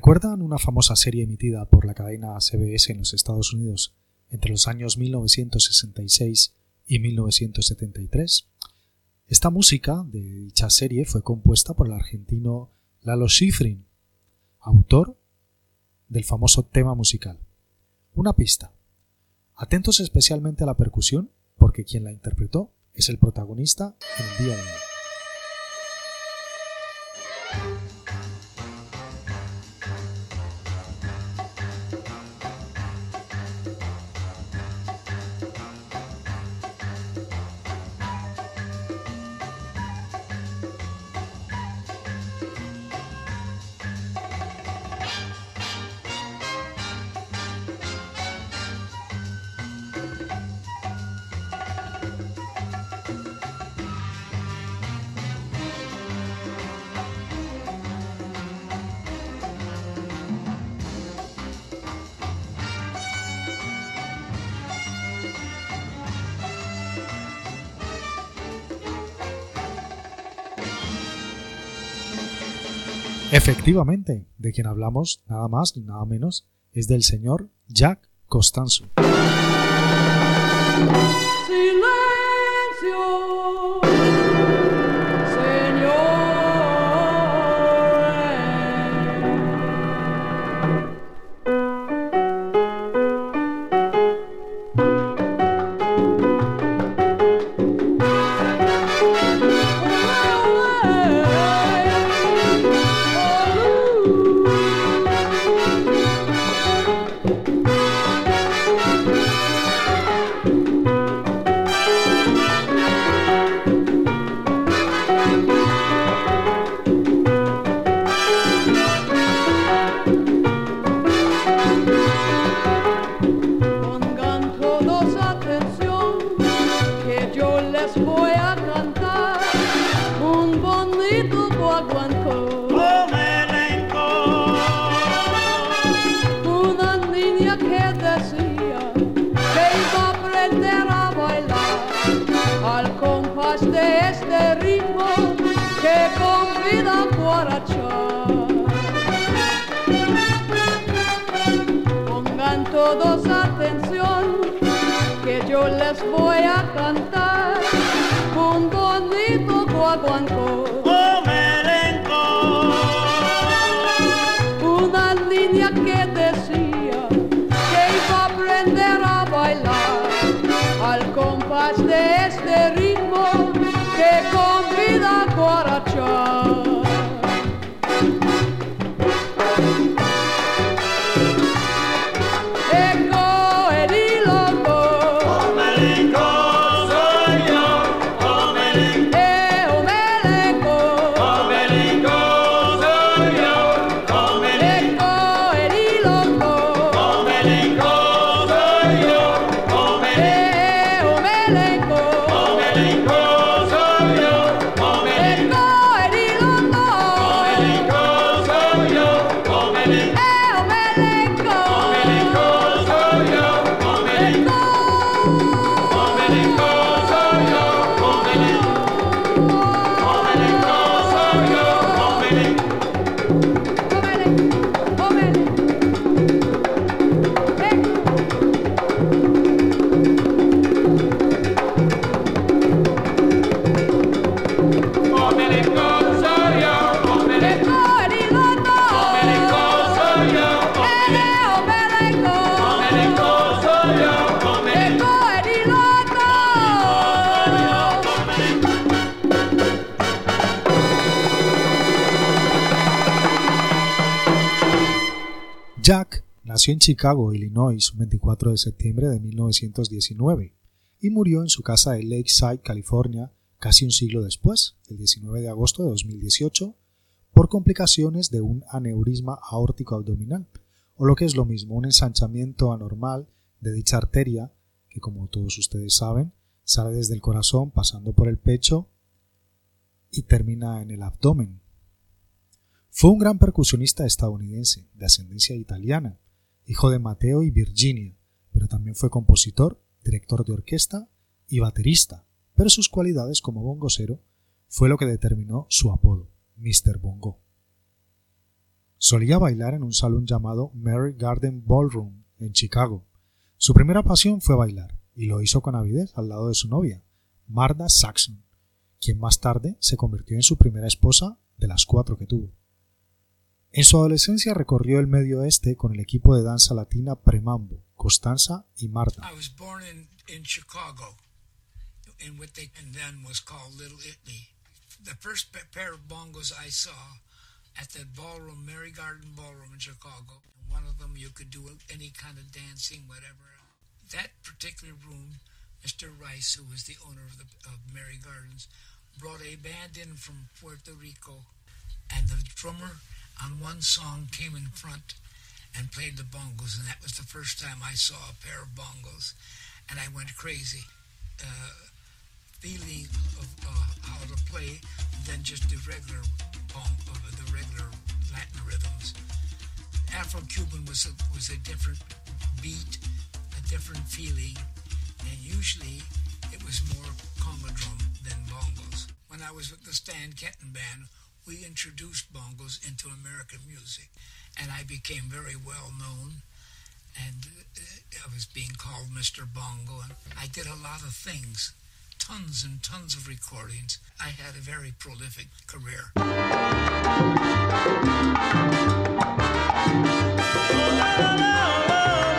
¿Recuerdan una famosa serie emitida por la cadena CBS en los Estados Unidos entre los años 1966 y 1973? Esta música de dicha serie fue compuesta por el argentino Lalo Schifrin, autor del famoso tema musical. Una pista. Atentos especialmente a la percusión porque quien la interpretó es el protagonista en el día de hoy. Efectivamente, de quien hablamos nada más ni nada menos es del señor Jack Costanzo. Pongan todos atención, que yo les voy a cantar un bonito guaguancó. Nació en Chicago, Illinois, un 24 de septiembre de 1919 y murió en su casa de Lakeside, California, casi un siglo después, el 19 de agosto de 2018, por complicaciones de un aneurisma aórtico abdominal, o lo que es lo mismo, un ensanchamiento anormal de dicha arteria, que como todos ustedes saben, sale desde el corazón pasando por el pecho y termina en el abdomen. Fue un gran percusionista estadounidense, de ascendencia italiana, hijo de Mateo y Virginia, pero también fue compositor, director de orquesta y baterista, pero sus cualidades como bongocero fue lo que determinó su apodo, Mr. Bongo. Solía bailar en un salón llamado Mary Garden Ballroom en Chicago. Su primera pasión fue bailar, y lo hizo con avidez al lado de su novia, Martha Saxon, quien más tarde se convirtió en su primera esposa de las cuatro que tuvo. En su adolescencia recorrió el Medio Oeste con el equipo de danza latina Premambo, Costanza y Marta. I was born in, in Chicago, in what they and then was called Little Italy. The first pa- pair of bongos I saw at that ballroom, Mary Garden Ballroom in Chicago. One of them you could do any kind of dancing, whatever. That particular room, Mr. Rice, who was the owner of the of Mary Gardens, brought a band in from Puerto Rico, and the drummer on one song came in front and played the bongos, and that was the first time I saw a pair of bongos, and I went crazy, uh, feeling of uh, how to play than just the regular bong, uh, the regular Latin rhythms. Afro-Cuban was a, was a different beat, a different feeling, and usually it was more conga drum than bongos. When I was with the Stan Kenton Band, we introduced bongos into American music, and I became very well known. And uh, I was being called Mr. Bongo, and I did a lot of things, tons and tons of recordings. I had a very prolific career. Oye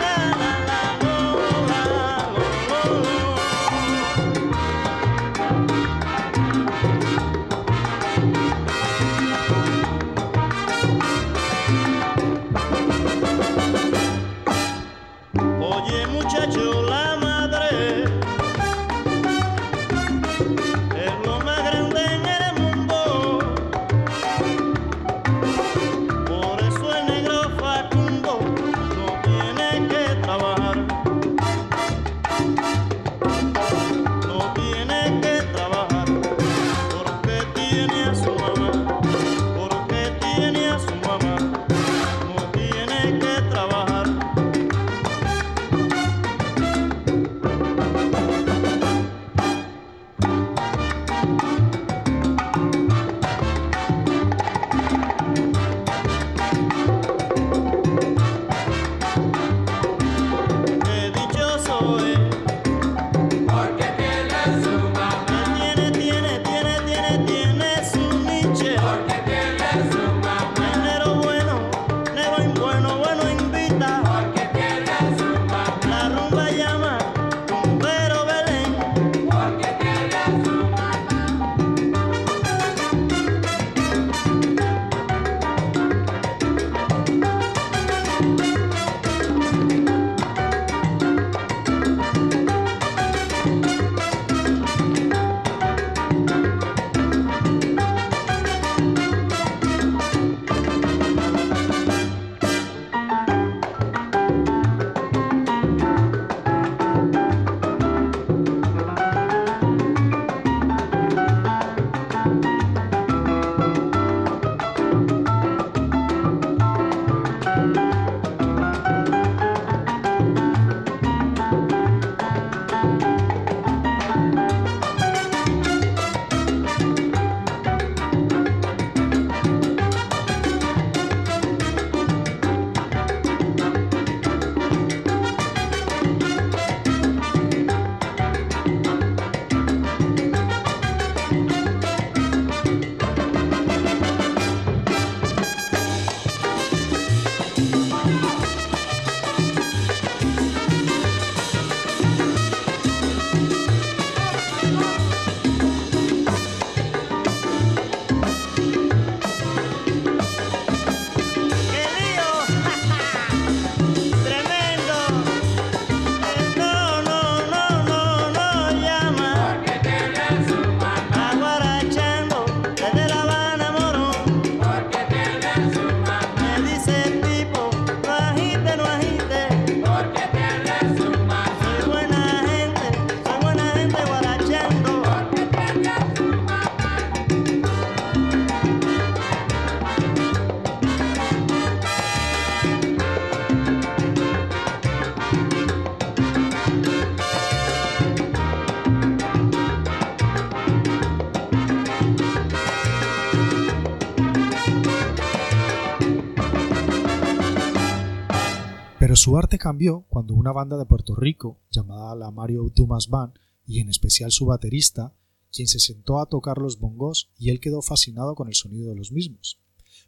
su arte cambió cuando una banda de Puerto Rico, llamada la Mario Dumas Band, y en especial su baterista, quien se sentó a tocar los bongos y él quedó fascinado con el sonido de los mismos.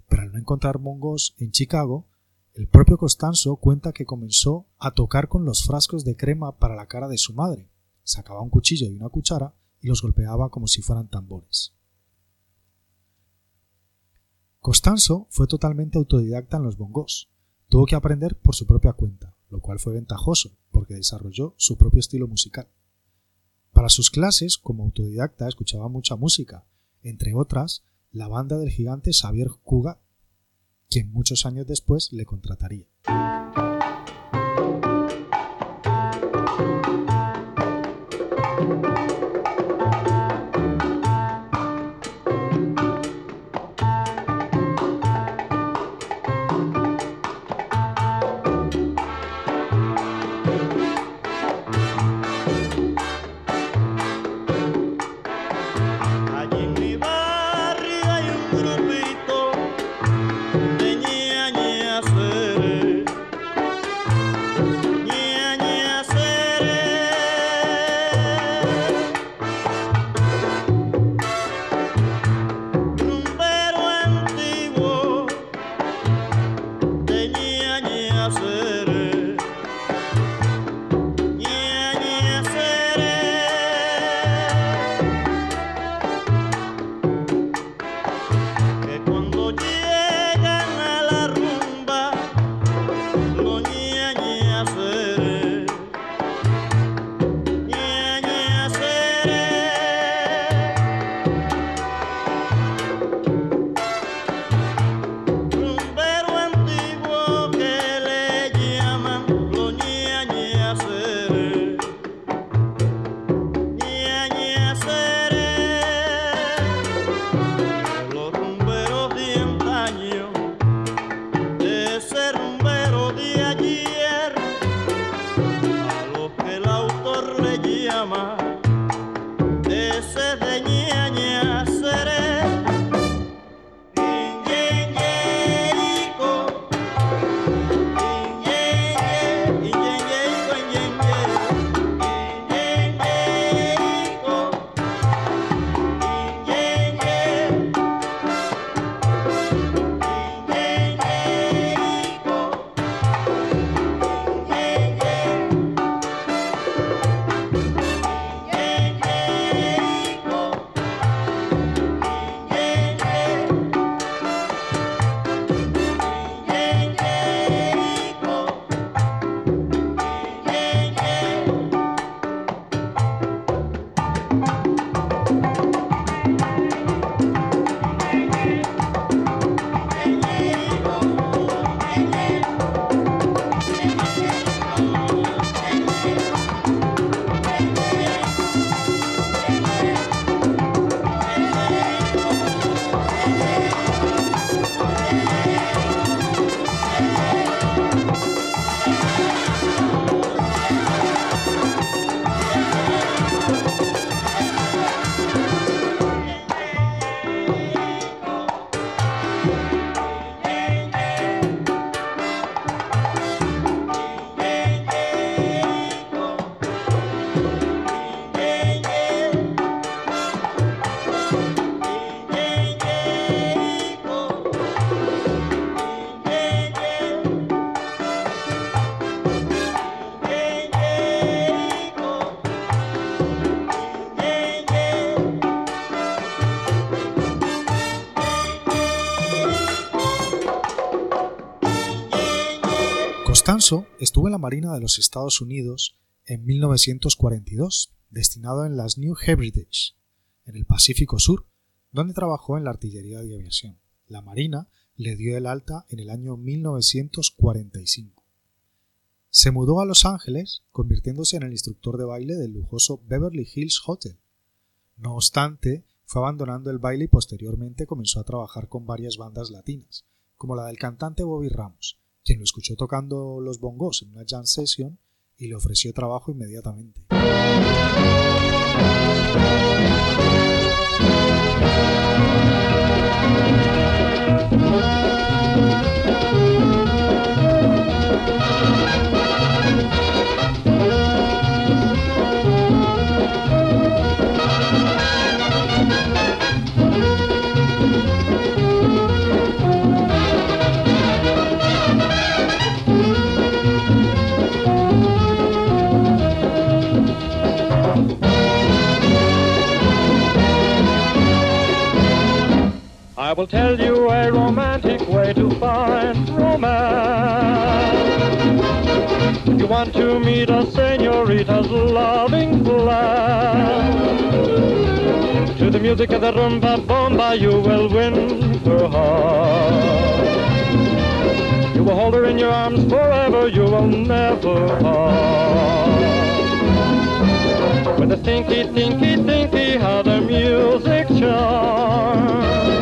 Pero al no encontrar bongos en Chicago, el propio Costanzo cuenta que comenzó a tocar con los frascos de crema para la cara de su madre, sacaba un cuchillo y una cuchara y los golpeaba como si fueran tambores. Costanzo fue totalmente autodidacta en los bongos. Tuvo que aprender por su propia cuenta, lo cual fue ventajoso porque desarrolló su propio estilo musical. Para sus clases, como autodidacta, escuchaba mucha música, entre otras, la banda del gigante Xavier Cugat, quien muchos años después le contrataría. Estuvo en la Marina de los Estados Unidos en 1942, destinado en las New Hebrides, en el Pacífico Sur, donde trabajó en la artillería de aviación. La Marina le dio el alta en el año 1945. Se mudó a Los Ángeles, convirtiéndose en el instructor de baile del lujoso Beverly Hills Hotel. No obstante, fue abandonando el baile y posteriormente comenzó a trabajar con varias bandas latinas, como la del cantante Bobby Ramos, quien lo escuchó tocando los bongos en una jam session y le ofreció trabajo inmediatamente. Will tell you a romantic way to find romance. You want to meet a senorita's loving plan, to the music of the rumba bomba you will win her heart. You will hold her in your arms forever, you will never part. With a thinky, thinky, thinky, how the music charms.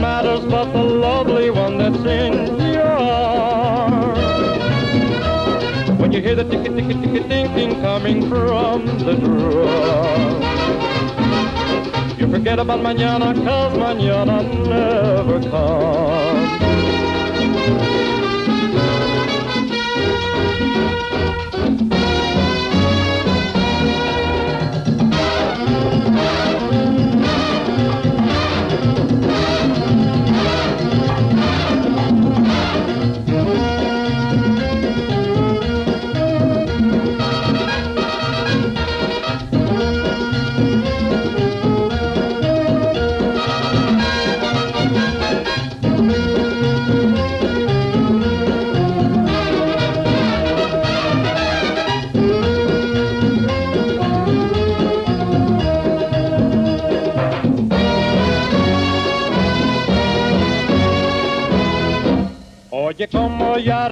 Matters but the lovely one that's in your. When you hear the ticky, ticky, thinking coming from the drum. You forget about mañana, cause mañana never comes.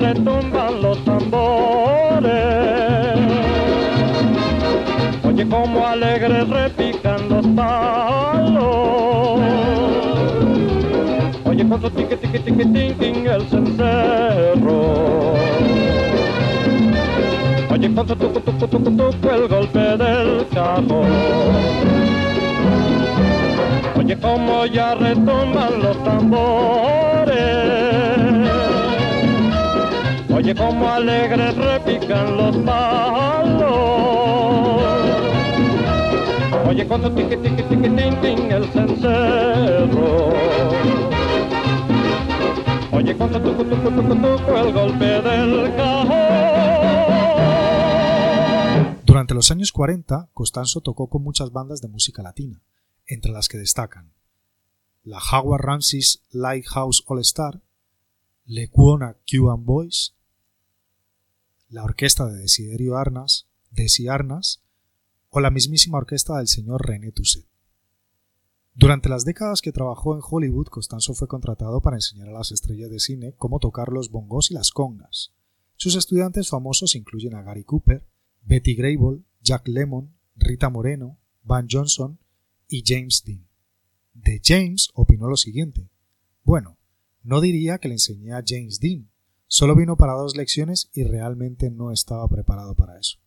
Ya retumban los tambores. Oye como alegres repican los palos. Oye con su tiqui tiqui tiqui tinking el cencerro. Oye con su tucu tucu tucu tucu el golpe del cajón. Oye como ya retumban los tambores. Oye como alegres repican los palos. Oye cuando tiqui tiqui tiqui ting ting el cencerro. Oye cuando tucu tucu tucu tucu el golpe del cajón. Durante los años 40, Costanzo tocó con muchas bandas de música latina, entre las que destacan la Howard Ramsey's Lighthouse All Star, Lecuona Cuban Boys, la orquesta de Desiderio Arnas, Desi Arnas, o la mismísima orquesta del señor René Toussaint. Durante las décadas que trabajó en Hollywood, Costanzo fue contratado para enseñar a las estrellas de cine cómo tocar los bongos y las congas. Sus estudiantes famosos incluyen a Gary Cooper, Betty Grable, Jack Lemmon, Rita Moreno, Van Johnson y James Dean. De James opinó lo siguiente: Bueno, no diría que le enseñé a James Dean, solo vino para dos lecciones y realmente no estaba preparado para eso.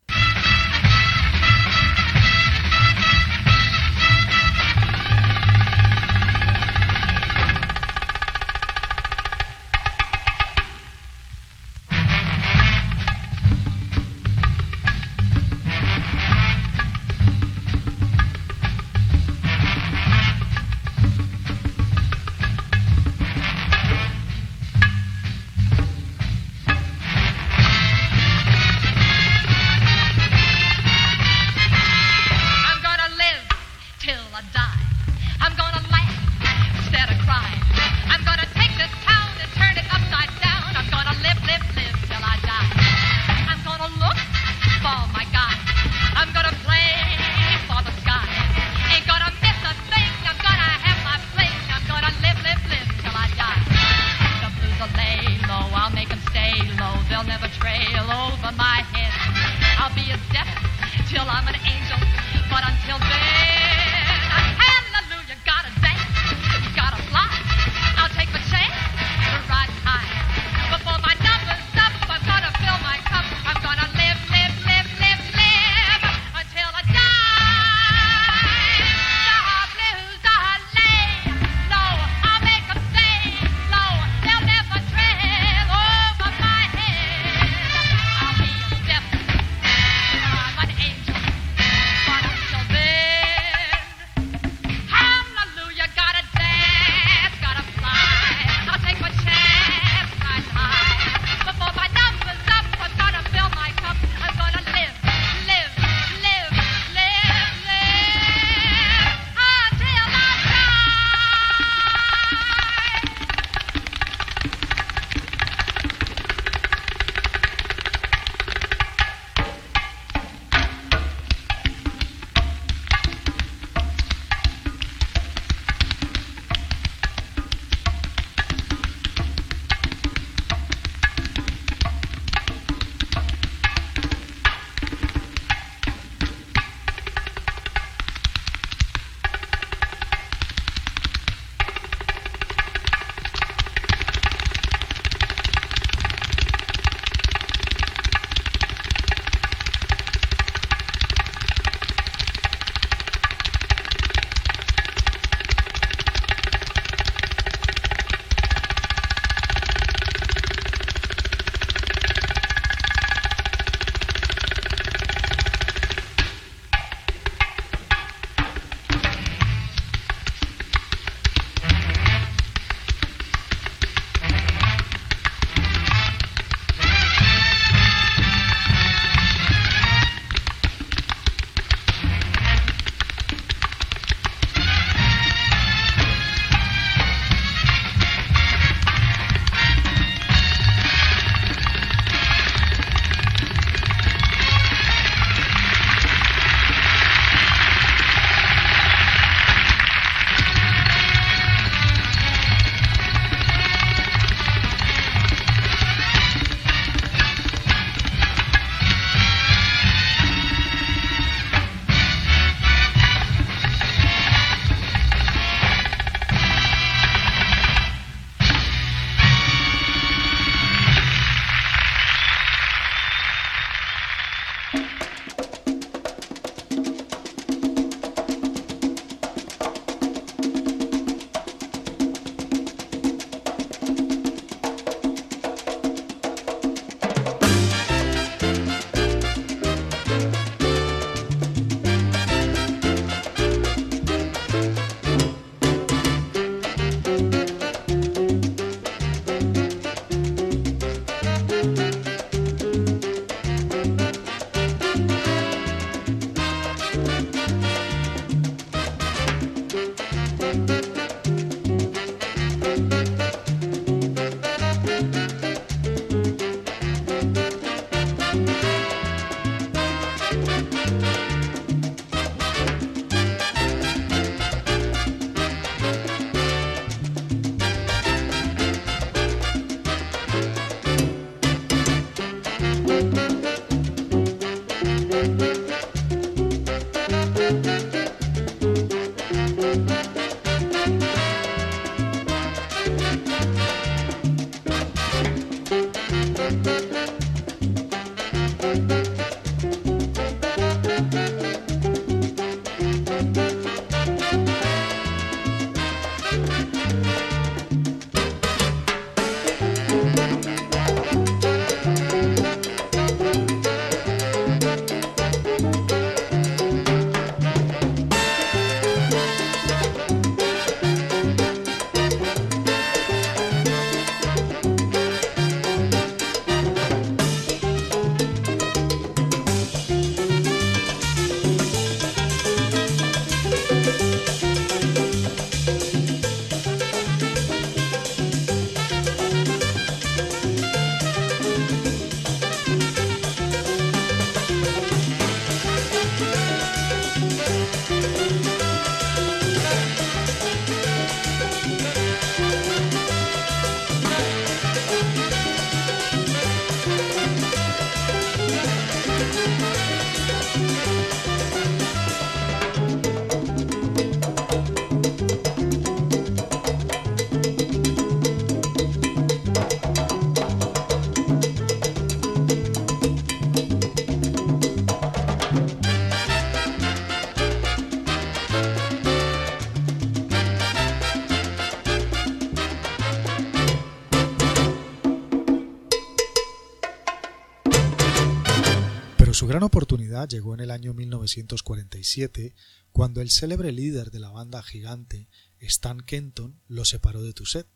Gran oportunidad llegó en el año 1947, cuando el célebre líder de la banda gigante, Stan Kenton, lo separó de Tuset.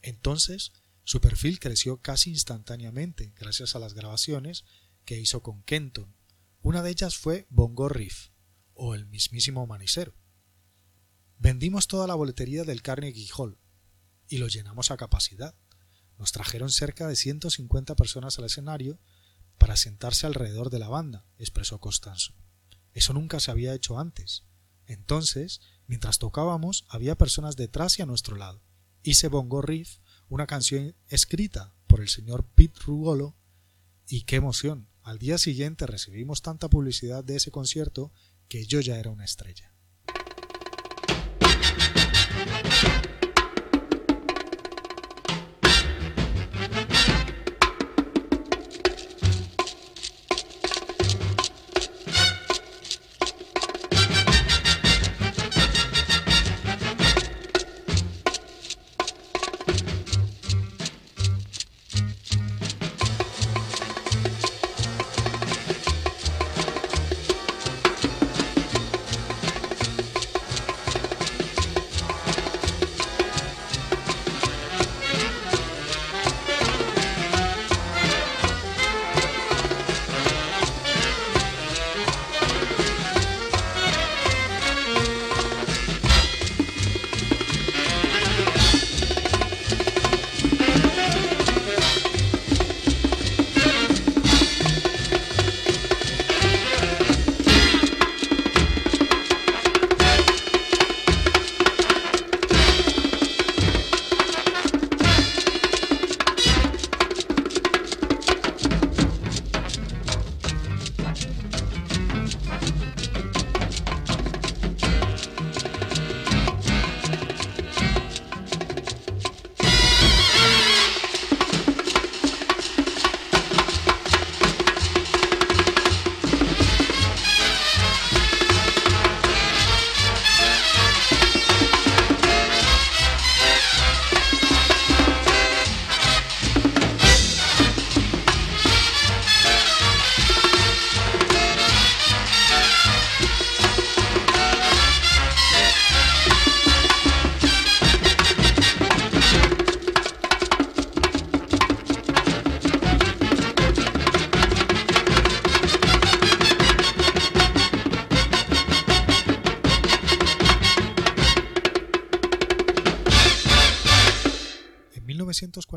Entonces, su perfil creció casi instantáneamente gracias a las grabaciones que hizo con Kenton. Una de ellas fue Bongo Riff, o el mismísimo manicero. Vendimos toda la boletería del Carnegie Hall y lo llenamos a capacidad. Nos trajeron cerca de 150 personas al escenario para sentarse alrededor de la banda, expresó Costanzo. Eso nunca se había hecho antes. Entonces, mientras tocábamos, había personas detrás y a nuestro lado. Hice Bongo Riff, una canción escrita por el señor Pete Rugolo, y qué emoción. Al día siguiente recibimos tanta publicidad de ese concierto que yo ya era una estrella.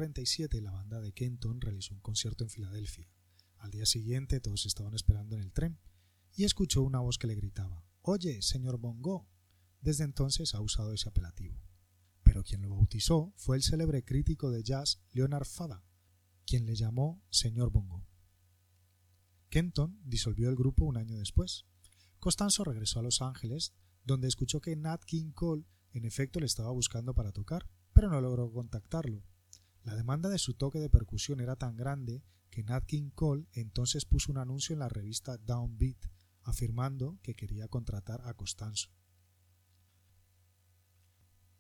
1947 la banda de Kenton realizó un concierto en Filadelfia. Al día siguiente todos estaban esperando en el tren y escuchó una voz que le gritaba Oye, señor Bongo. Desde entonces ha usado ese apelativo. Pero quien lo bautizó fue el célebre crítico de jazz Leonard Fada, quien le llamó señor Bongo. Kenton disolvió el grupo un año después. Costanzo regresó a Los Ángeles, donde escuchó que Nat King Cole en efecto le estaba buscando para tocar, pero no logró contactarlo. La demanda de su toque de percusión era tan grande que Nat King Cole entonces puso un anuncio en la revista Downbeat afirmando que quería contratar a Costanzo.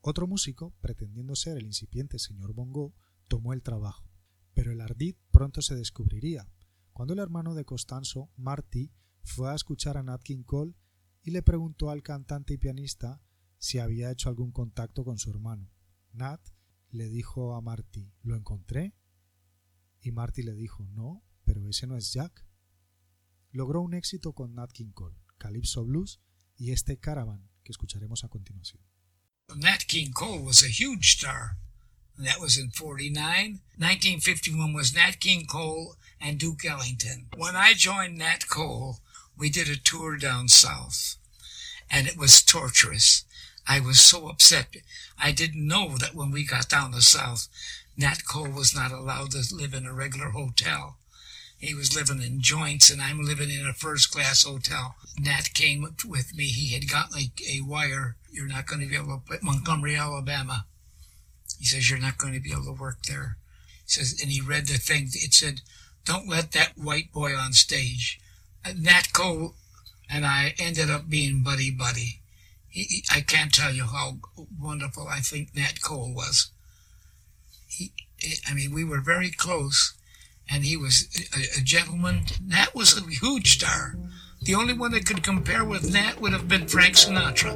Otro músico, pretendiendo ser el incipiente señor Bongo, tomó el trabajo, pero el ardid pronto se descubriría, cuando el hermano de Costanzo, Marty, fue a escuchar a Nat King Cole y le preguntó al cantante y pianista si había hecho algún contacto con su hermano. Nat le dijo a Marty, ¿lo encontré? Y Marty le dijo, no, pero ese no es Jack. Logró un éxito con Nat King Cole, Calypso Blues y este Caravan que escucharemos a continuación. Nat King Cole was a huge star. That was in 49. 1951 was Nat King Cole and Duke Ellington. When I joined Nat Cole, we did a tour down south, and it was torturous. I was so upset. I didn't know that when we got down the south, Nat Cole was not allowed to live in a regular hotel. He was living in joints, and I'm living in a first class hotel. Nat came with me. He had got like a wire. You're not going to be able to put Montgomery, Alabama. He says, You're not going to be able to work there. He says, and he read the thing. It said, Don't let that white boy on stage. Uh, Nat Cole and I ended up being buddy buddy. He, I can't tell you how wonderful I think Nat Cole was. He, I mean, we were very close, and he was a, a gentleman. Nat was a huge star. The only one that could compare with Nat would have been Frank Sinatra.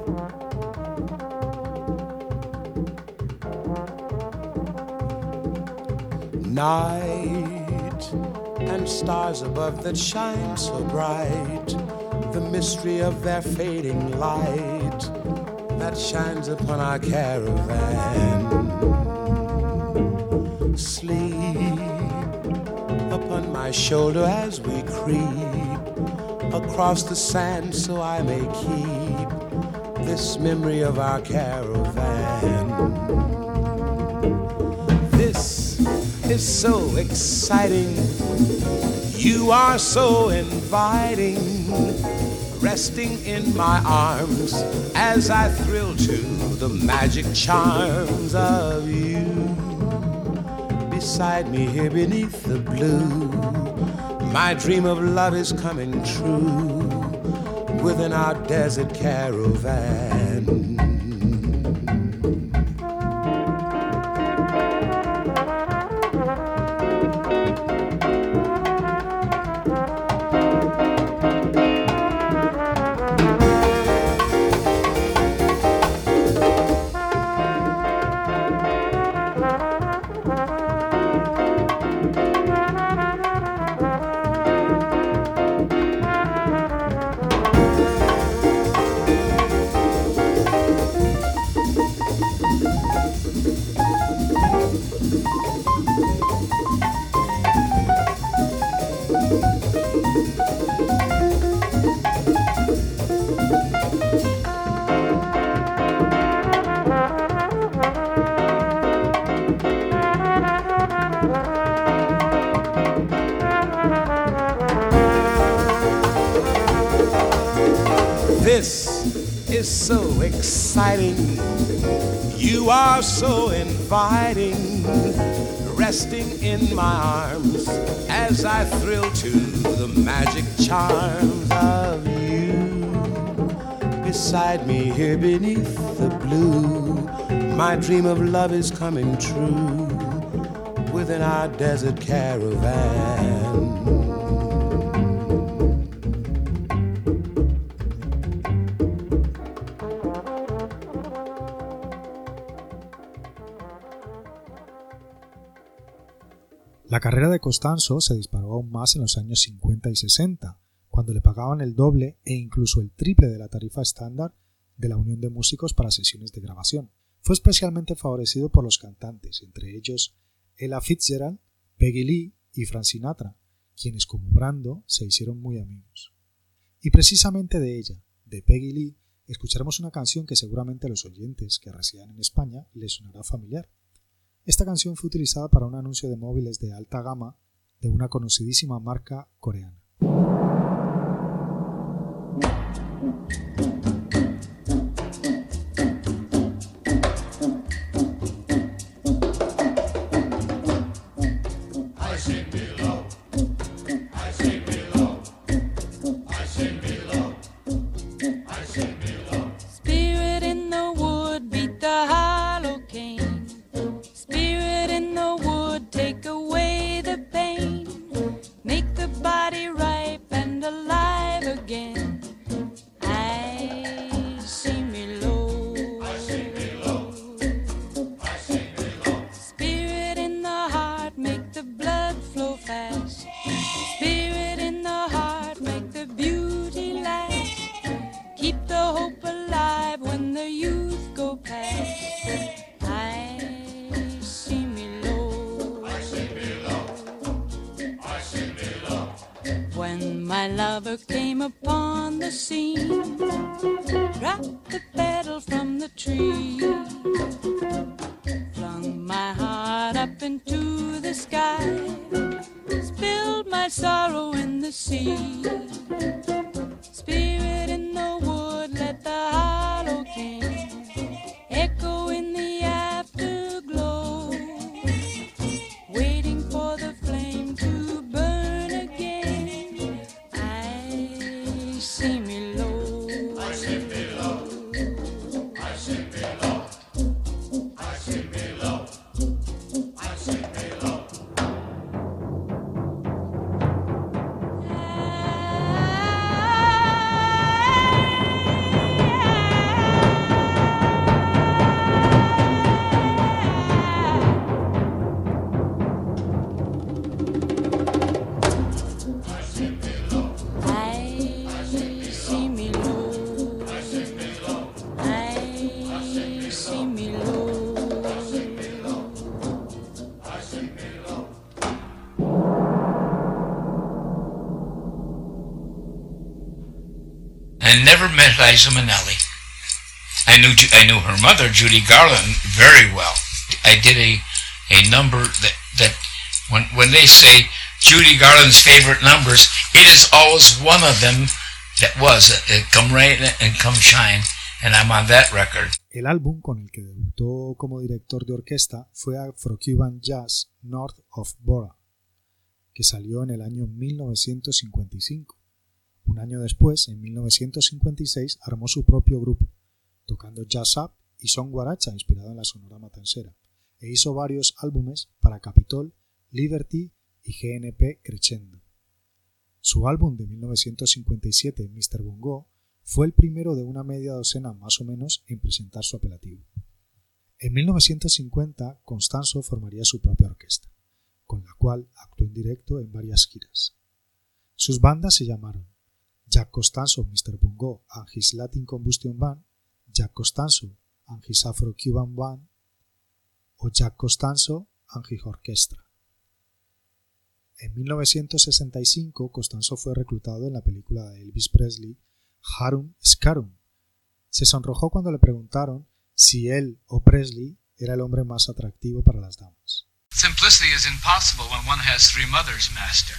Night and stars above that shine so bright, the mystery of their fading light that shines upon our caravan. Sleep upon my shoulder as we creep across the sand so I may keep this memory of our caravan. This is so exciting. You are so inviting, resting in my arms as I thrill to the magic charms of you. Beside me here beneath the blue, my dream of love is coming true within our desert caravan. My dream of love is coming true within our desert caravan. La carrera de Costanzo se disparó aún más en los años 50 y 60, cuando le pagaban el doble e incluso el triple de la tarifa estándar de la Unión de Músicos para sesiones de grabación. Fue especialmente favorecido por los cantantes, entre ellos Ella Fitzgerald, Peggy Lee y Frank Sinatra, quienes como Brando se hicieron muy amigos. Y precisamente de ella, de Peggy Lee, escucharemos una canción que seguramente a los oyentes que residen en España les sonará familiar. Esta canción fue utilizada para un anuncio de móviles de alta gama de una conocidísima marca coreana. Liza Minnelli. I knew I knew her mother, Judy Garland, very well. I did a a number that that when when they say Judy Garland's favorite numbers, it is always one of them that was uh, Come Rain and Come Shine, and I'm on that record. El álbum con el que debutó como director de orquesta fue Afro-Cuban Jazz North of Bora, que salió en el año 1955. Un año después, en 1956, armó su propio grupo, tocando jazz up y son guaracha inspirado en la sonora matancera, e hizo varios álbumes para Capitol, Liberty y GNP Crescendo. Su álbum de 1957, Mr. Bongo, fue el primero de una media docena más o menos en presentar su apelativo. En 1950, Constanzo formaría su propia orquesta, con la cual actuó en directo en varias giras. Sus bandas se llamaron Jack Costanzo, Mr. Bongo and His Latin Combustion Band, Jack Costanzo and His Afro-Cuban Band o Jack Costanzo and His Orchestra. En 1965, Costanzo fue reclutado en la película de Elvis Presley, Harum Scarum. Se sonrojó cuando le preguntaron si él o Presley era el hombre más atractivo para las damas. Simplicity is impossible when one has three mothers, Master.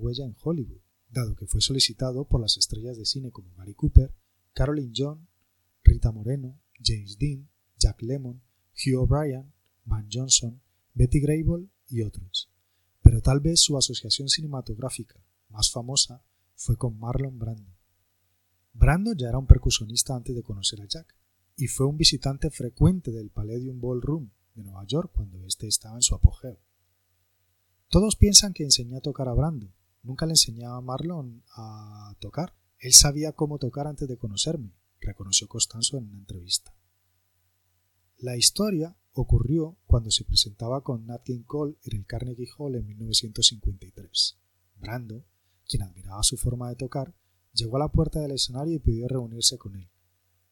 Huella en Hollywood, dado que fue solicitado por las estrellas de cine como Gary Cooper, Caroline John, Rita Moreno, James Dean, Jack Lemmon, Hugh O'Brien, Van Johnson, Betty Grable y otros. Pero tal vez su asociación cinematográfica más famosa fue con Marlon Brando. Brando ya era un percusionista antes de conocer a Jack y fue un visitante frecuente del Palladium Ballroom de Nueva York cuando éste estaba en su apogeo. Todos piensan que enseñé a tocar a Brando. Nunca le enseñaba a Marlon a tocar. Él sabía cómo tocar antes de conocerme, reconoció Costanzo en una entrevista. La historia ocurrió cuando se presentaba con Nat King Cole en el Carnegie Hall en 1953. Brando, quien admiraba su forma de tocar, llegó a la puerta del escenario y pidió reunirse con él.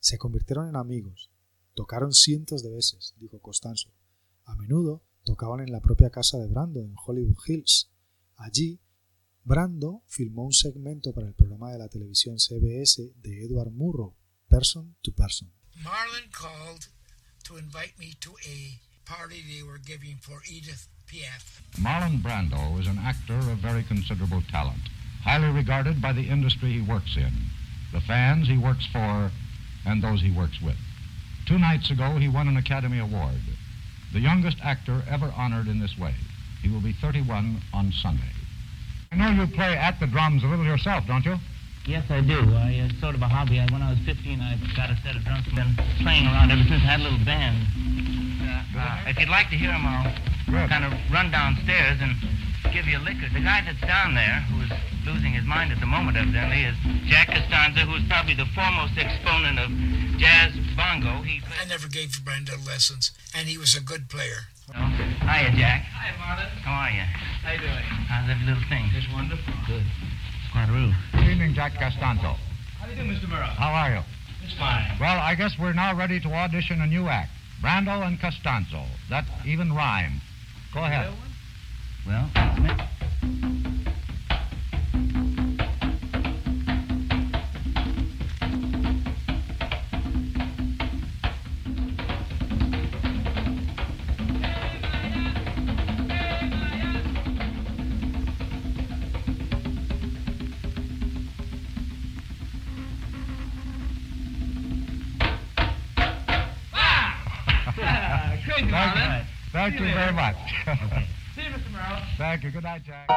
Se convirtieron en amigos. Tocaron cientos de veces, dijo Costanzo. A menudo tocaban en la propia casa de Brando, en Hollywood Hills. Allí, Brando filmó un segmento para el programa de la televisión CBS de Edward Murrow, Person to Person. Marlon called to invite me to a party they were giving for Edith Piaf. Marlon Brando is an actor of very considerable talent, highly regarded by the industry he works in, the fans he works for, and those he works with. Two nights ago, he won an Academy Award, the youngest actor ever honored in this way. He will be 31 on Sunday. I know you play at the drums a little yourself, don't you? Yes, I do. I, uh, sort of a hobby. I, when I was 15, I got a set of drums. And been playing around ever since. I had a little band. Uh, uh, if you'd like to hear them, I'll Good. kind of run downstairs and give you a lick. The guy that's down there, who's losing his mind at the moment, evidently, is Jack Costanza, who's probably the foremost exponent of jazz bongo. He I never gave Brenda lessons, and he was a good player. Oh, hiya, Jack. Hi, Marlon. How are you? How you doing? How's every little thing? Just wonderful. Good. Squadaroo. Good evening, Jack Costanzo. How do you do, Mr. Murrow? How are you? It's fine. Well, I guess we're now ready to audition a new act. Brando and Costanzo. That even rhymes. Go ahead. Well, very much. See you, Mr. Murrow. Thank you. Good night, Jack.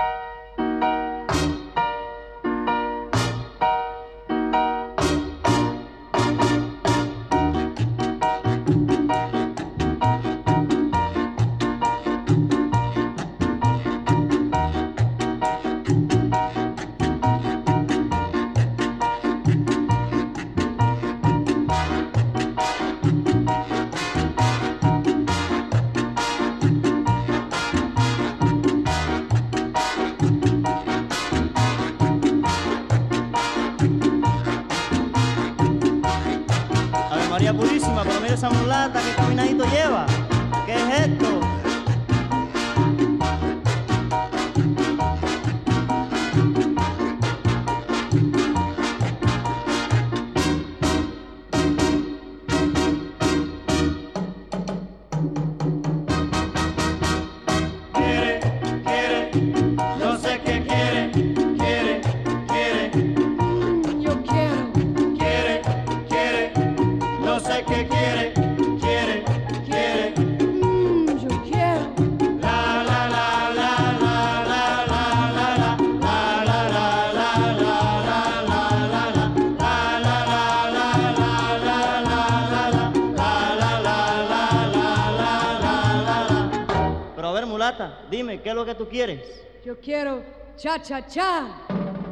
Lo que tú quieres? Yo quiero cha cha cha.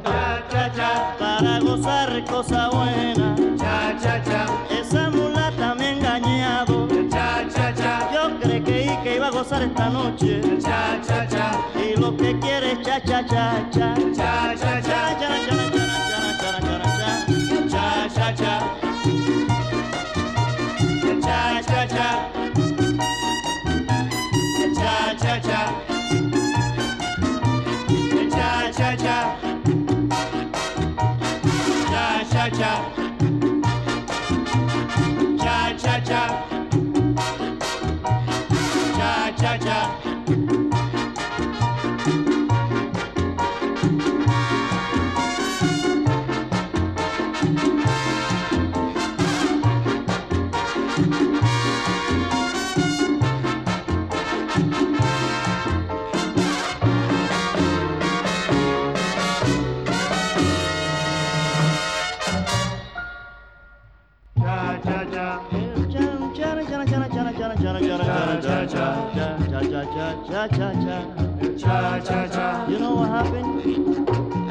Cha, cha, cha, para gozar cosa buena. Cha, cha, cha, esa mulata me ha engañado. Cha, cha, cha, yo creí que iba a gozar esta noche. Cha, cha, cha, y lo que quiere es cha. Cha, cha, cha,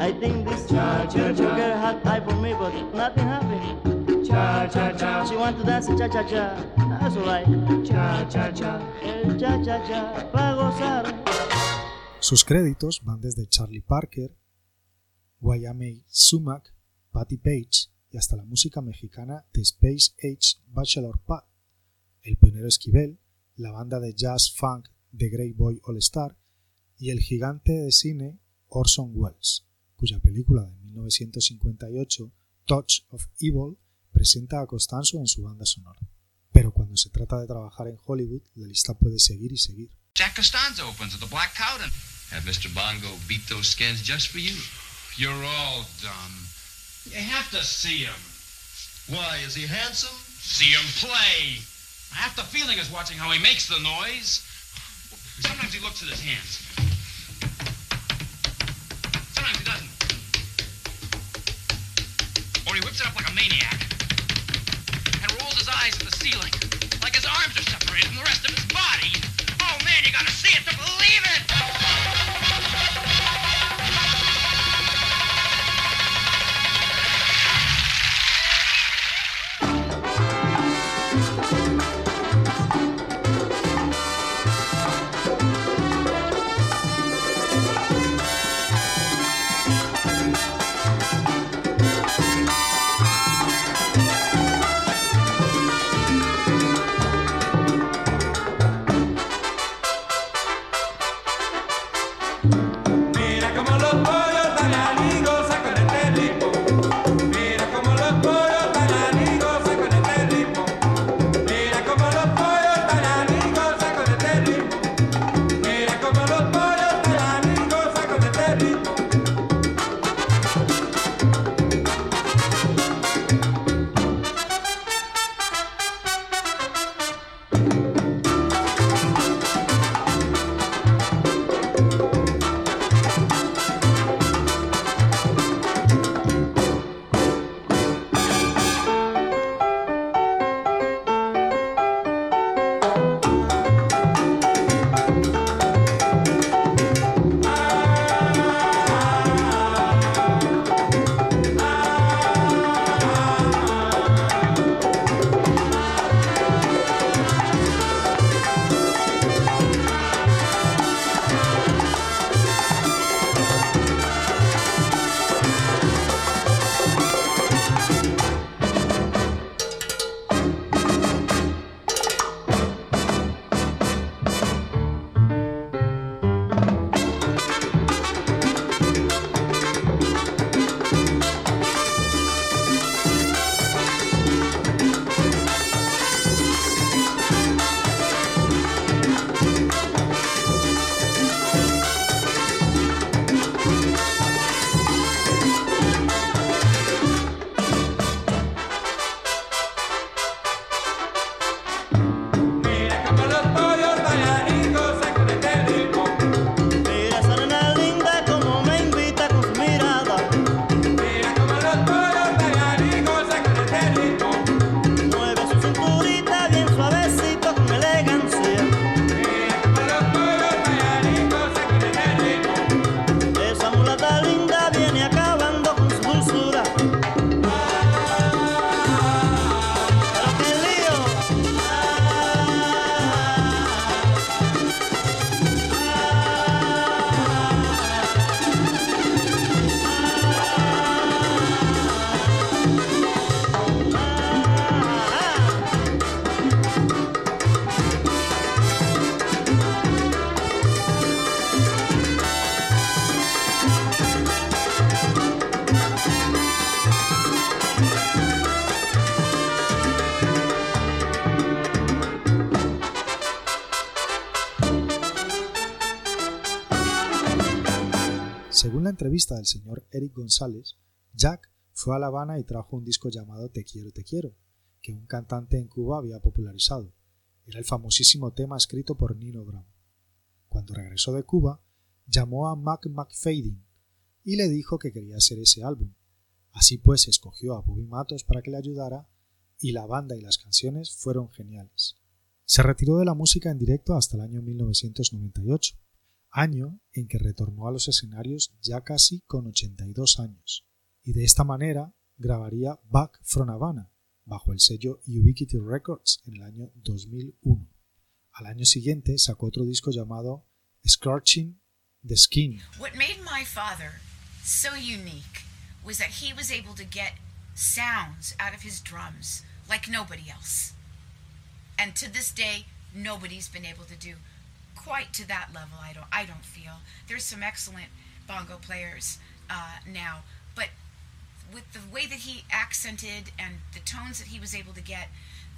I think this cha cha cha girl had eye for me, but nothing happened. Cha cha cha. She want to dance cha cha cha. That's alright. Cha cha cha. El cha cha cha pa gozar. Sus créditos van desde Charlie Parker, Guayame Sumac, Patti Page y hasta la música mexicana de Space Age Bachelor Pad, el pionero Esquivel, la banda de jazz funk The Grey Boy All Star y el gigante de cine Orson Welles, cuya película de 1958 Touch of Evil presenta a Costanzo en su banda sonora. Pero cuando se trata de trabajar en Hollywood, la lista puede seguir y seguir. Jack Costanzo opens the Black Cowden. Have Mr. Bongo beat those skins just for you. You're all dumb. You have to see him. Why, is he handsome? See him play. Half the feeling is watching how he makes the noise. Sometimes he looks at his hands. Maniac. Entrevista del señor Eric González, Jack fue a La Habana y trajo un disco llamado Te quiero, te quiero, que un cantante en Cuba había popularizado. Era el famosísimo tema escrito por Nino Brown. Cuando regresó de Cuba, llamó a Mac McFadden y le dijo que quería hacer ese álbum. Así pues, escogió a Bobby Matos para que le ayudara y la banda y las canciones fueron geniales. Se retiró de la música en directo hasta el año 1998, año en que retornó a los escenarios ya casi con 82 años, y de esta manera grabaría Back from Havana bajo el sello Ubiquity Records en el año 2001. Al año siguiente sacó otro disco llamado Scorching the Skin. What made my father so unique was that he was able to get sounds out of his drums like nobody else. And to this day, nobody's been able to do quite to that level. I don't. I don't feel there's some excellent bongo players uh, now, but with the way that he accented and the tones that he was able to get,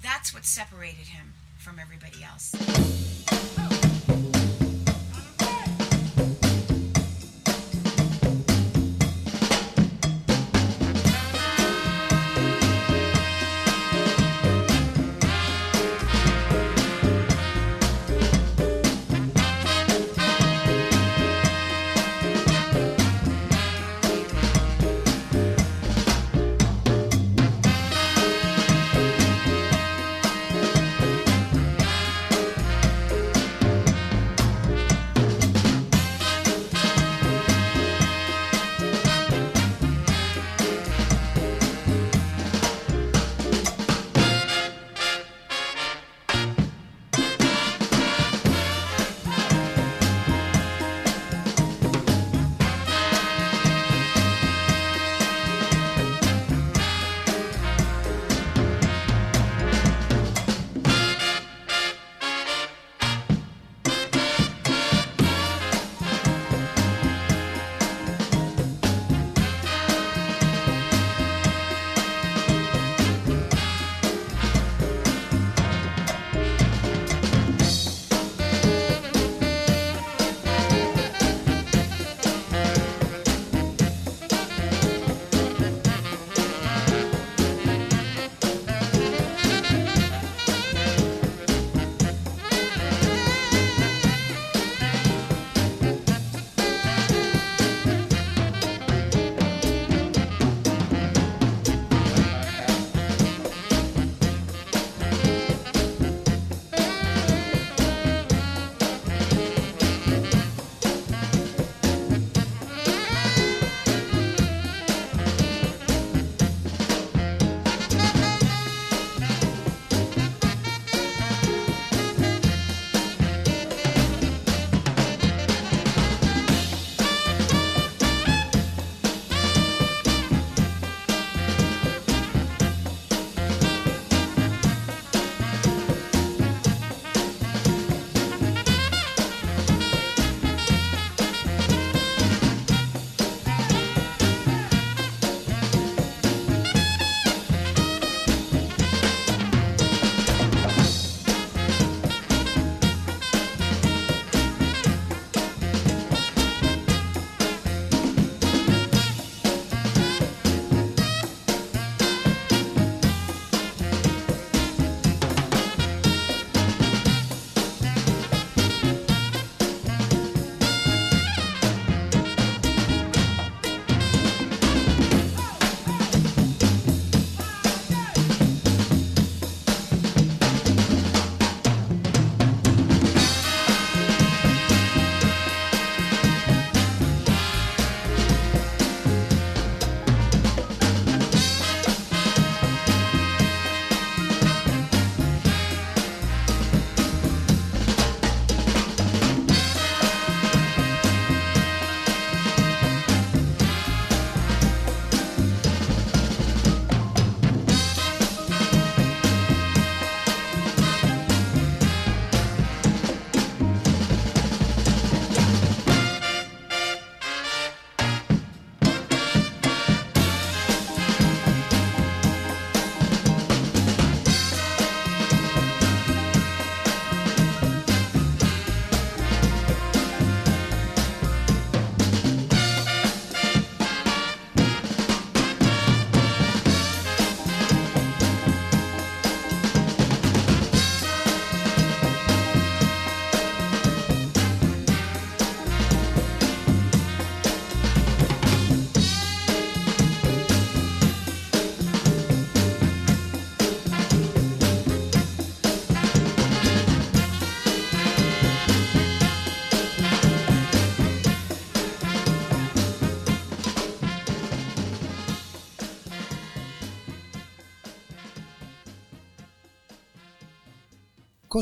that's what separated him from everybody else.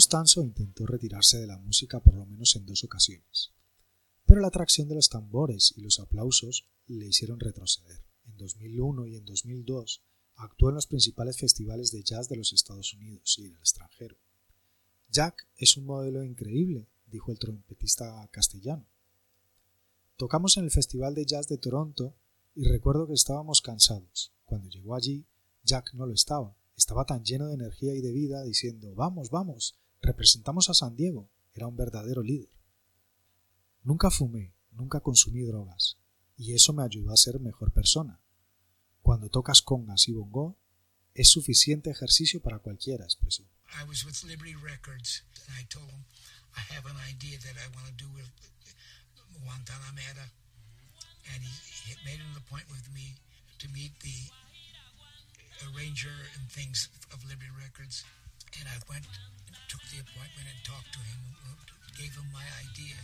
Costanzo intentó retirarse de la música por lo menos en dos ocasiones, pero la atracción de los tambores y los aplausos le hicieron retroceder. En 2001 y en 2002 actuó en los principales festivales de jazz de los Estados Unidos y del extranjero. Jack es un modelo increíble, dijo el trompetista castellano. Tocamos en el Festival de Jazz de Toronto y recuerdo que estábamos cansados. Cuando llegó allí, Jack no lo estaba. Estaba tan lleno de energía y de vida diciendo, vamos, vamos, representamos a San Diego. Era un verdadero líder. Nunca fumé, nunca consumí drogas, y eso me ayudó a ser mejor persona. Cuando tocas congas y bongo, es suficiente ejercicio para cualquiera, expresó. I was with Liberty Records, and I told them I have an idea that I want to do with Guantanamera, and he, he made an appointment with me to meet the arranger and things of Liberty Records, and I went, took the appointment, and talked to him, gave him my idea.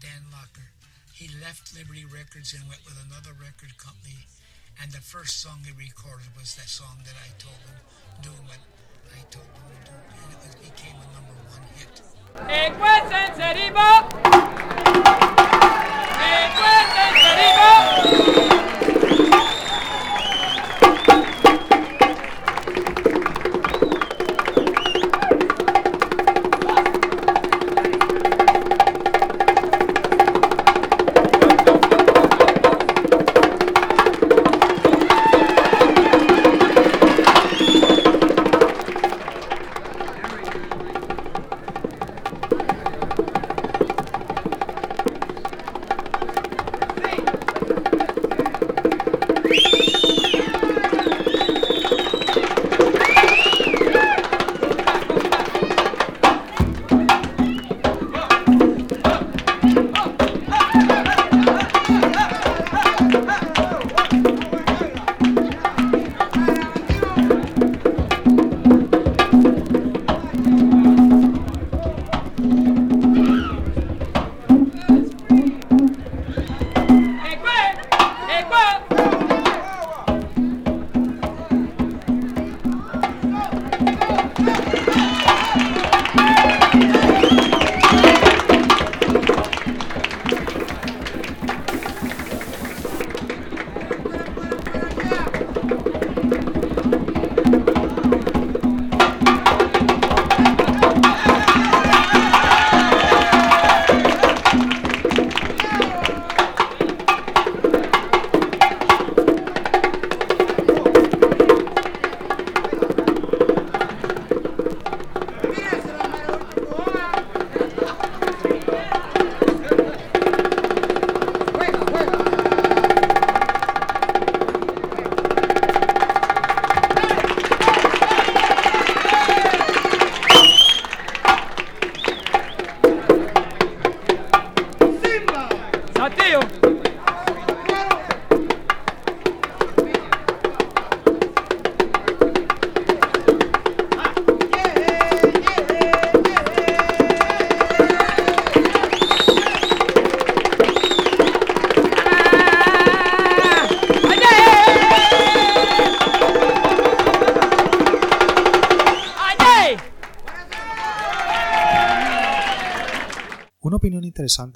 Dan Locker. He left Liberty Records and went with another record company, and the first song he recorded was that song that I told him, doing what I told him to do, and it was, became a number one hit.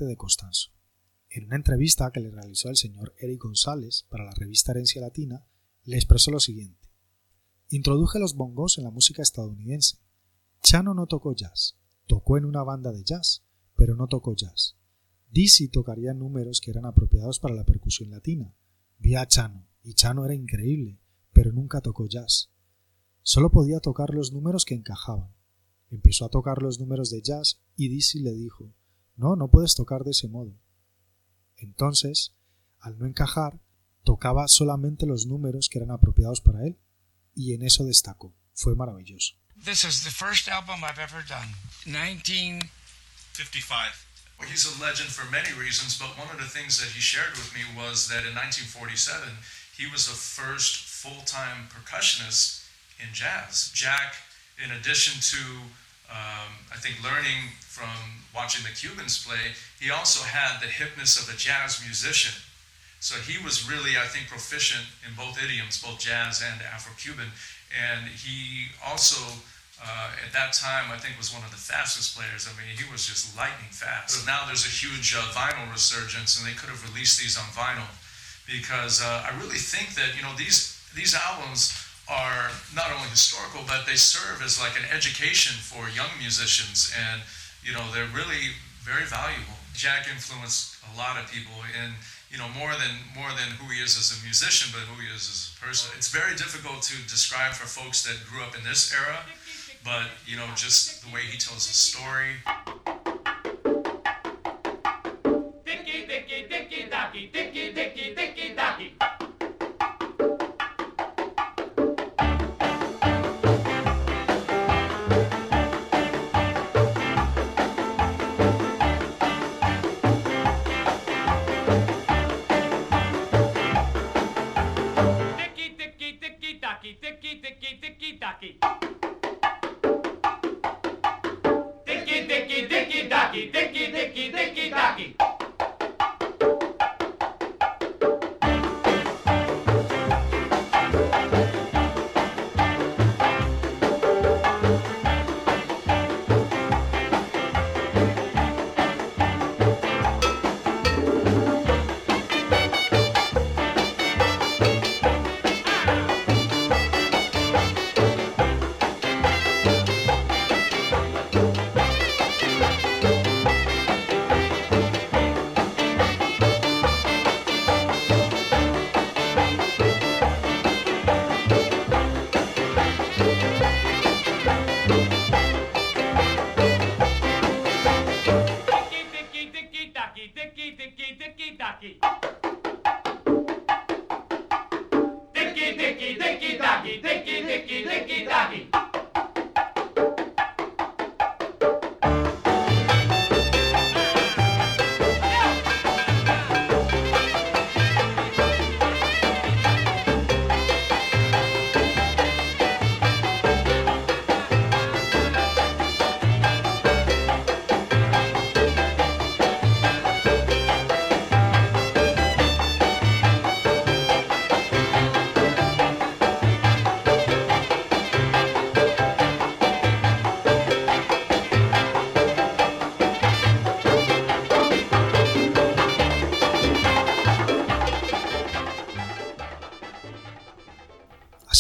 De Costanzo. En una entrevista que le realizó el señor Eric González para la revista Herencia Latina, le expresó lo siguiente. Introduje los bongos en la música estadounidense. Chano no tocó jazz, tocó en una banda de jazz, pero no tocó jazz. Dizzy tocaría números que eran apropiados para la percusión latina. Vi a Chano, y Chano era increíble, pero nunca tocó jazz. Solo podía tocar los números que encajaban. Empezó a tocar los números de jazz y Dizzy le dijo, no, no puedes tocar de ese modo. Entonces, al no encajar, tocaba solamente los números que eran apropiados para él, y en eso destacó. Fue maravilloso. This is the first album I've ever done. 19 55. Well, he's a legend for many reasons, but one of the things that he shared with me was that in 1947, he was the first full time percussionist in jazz. Jack, in addition to, um, I think, learning from watching the Cubans play, he also had the hipness of a jazz musician. So he was really, I think, proficient in both idioms, both jazz and Afro Cuban. And he also uh, at that time, I think was one of the fastest players. I mean, he was just lightning fast. Now there's a huge uh, vinyl resurgence, and they could have released these on vinyl because uh, I really think that you know these these albums are not only historical, but they serve as like an education for young musicians, and you know they're really very valuable. Jack influenced a lot of people and you know more than more than who he is as a musician, but who he is as a person. It's very difficult to describe for folks that grew up in this era, but you know just the way he tells a story.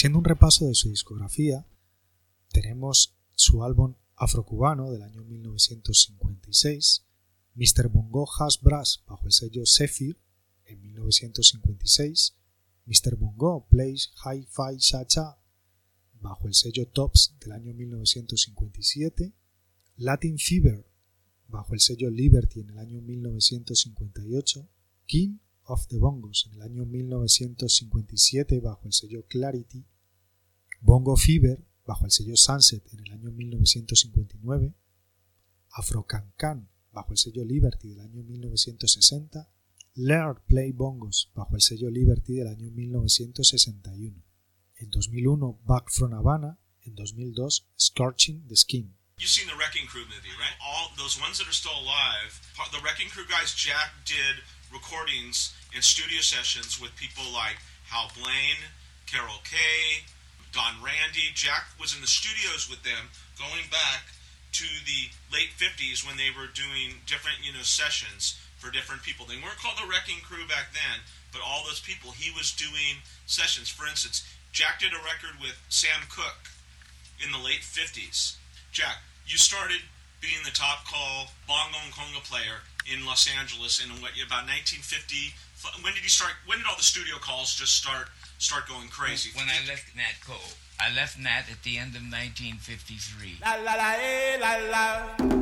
Haciendo un repaso de su discografía, tenemos su álbum afrocubano del año 1956, Mr. Bongo Has Brass bajo el sello Zephyr en 1956, Mr. Bongo Plays Hi-Fi Cha-Cha bajo el sello Tops del año 1957, Latin Fever bajo el sello Liberty en el año 1958, King of the Bongos en el año 1957 bajo el sello Clarity, Bongo Fever bajo el sello Sunset en el año 1959, Afro Can Can bajo el sello Liberty del año 1960, Laird Play Bongos bajo el sello Liberty del año 1961. En 2001 Back from Havana, en 2002 Scorching the Skin. You've seen the Wrecking Crew movie, right? All those ones that are still alive. The Wrecking Crew guys, Jack did recordings and studio sessions with people like Hal Blaine, Carol Kay, Don Randy. Jack was in the studios with them going back to the late 50s when they were doing different, you know, sessions for different people. They weren't called the Wrecking Crew back then, but all those people, he was doing sessions. For instance, Jack did a record with Sam Cooke in the late 50s. Jack, you started being the top call bongo and conga player in Los Angeles in what about 1950. When did you start? When did all the studio calls just start start going crazy? When I left Nat Cole. I left Nat at the end of 1953. La la la eh,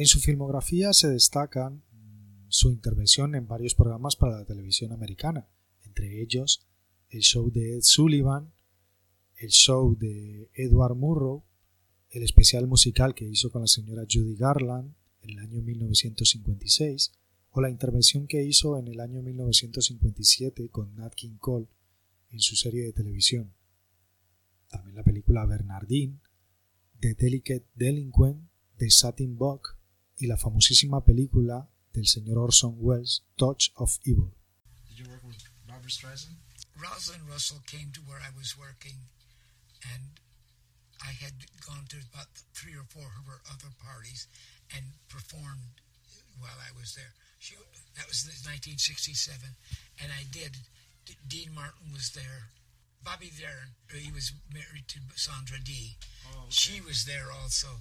En su filmografía se destacan su intervención en varios programas para la televisión americana, entre ellos el show de Ed Sullivan, el show de Edward Murrow, el especial musical que hizo con la señora Judy Garland en el año 1956, o la intervención que hizo en el año 1957 con Nat King Cole en su serie de televisión. También la película Bernardine, The Delicate Delinquent de Satin Buck y la famosísima película del señor Orson Welles, Touch of Evil. Did you work with Barbara Streisand? Rosalind Russell came to where I was working, and I had gone to about three or four of her other parties and performed while I was there. She, that was 1967, and I did. D- Dean Martin was there. Bobby Darin, he was married to Sandra Dee. Oh, she was there also.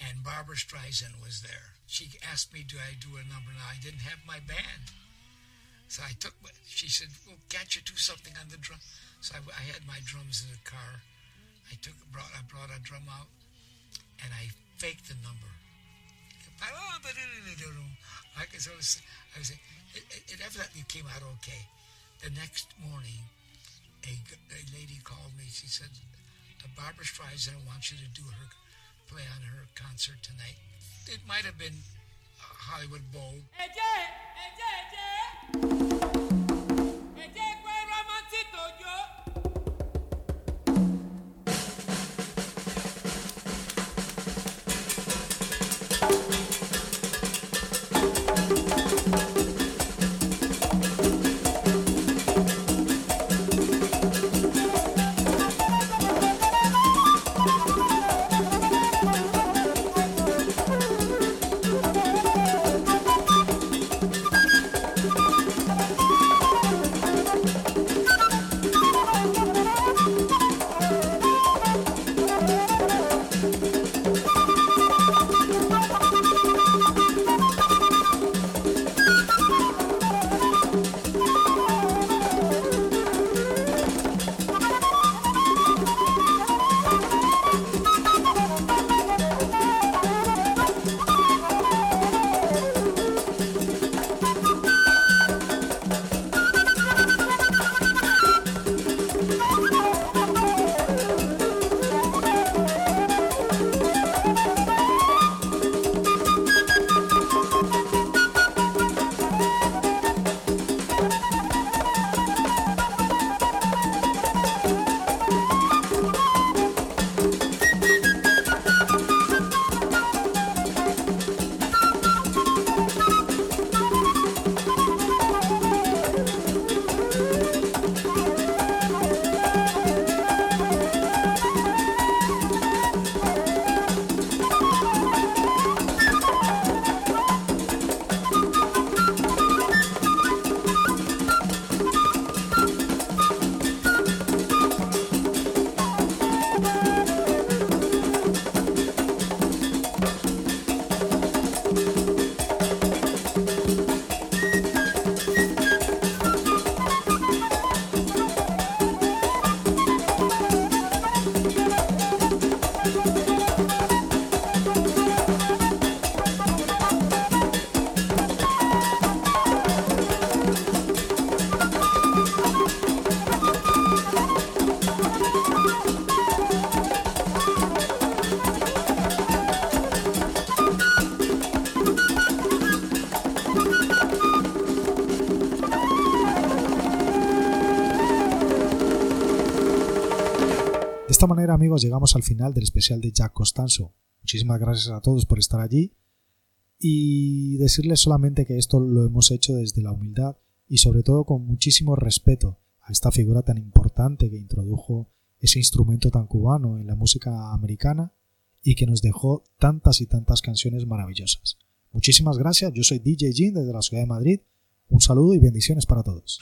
And Barbara Streisand was there. She asked me, do I do a number? Now, I didn't have my band. So I took, she said, well, can't you do something on the drum? So I, I had my drums in the car. I took, brought, I brought a drum out, and I faked the number. Like as I was, I was, it, it, it evidently came out okay. The next morning, a lady called me. She said, Barbara Streisand wants you to do her play on her concert tonight. It might have been Hollywood Bowl. De esta manera, amigos, llegamos al final del especial de Jack Costanzo. Muchísimas gracias a todos por estar allí y decirles solamente que esto lo hemos hecho desde la humildad y sobre todo con muchísimo respeto a esta figura tan importante que introdujo ese instrumento tan cubano en la música americana y que nos dejó tantas y tantas canciones maravillosas. Muchísimas gracias, yo soy DJ Jin desde la ciudad de Madrid. Un saludo y bendiciones para todos.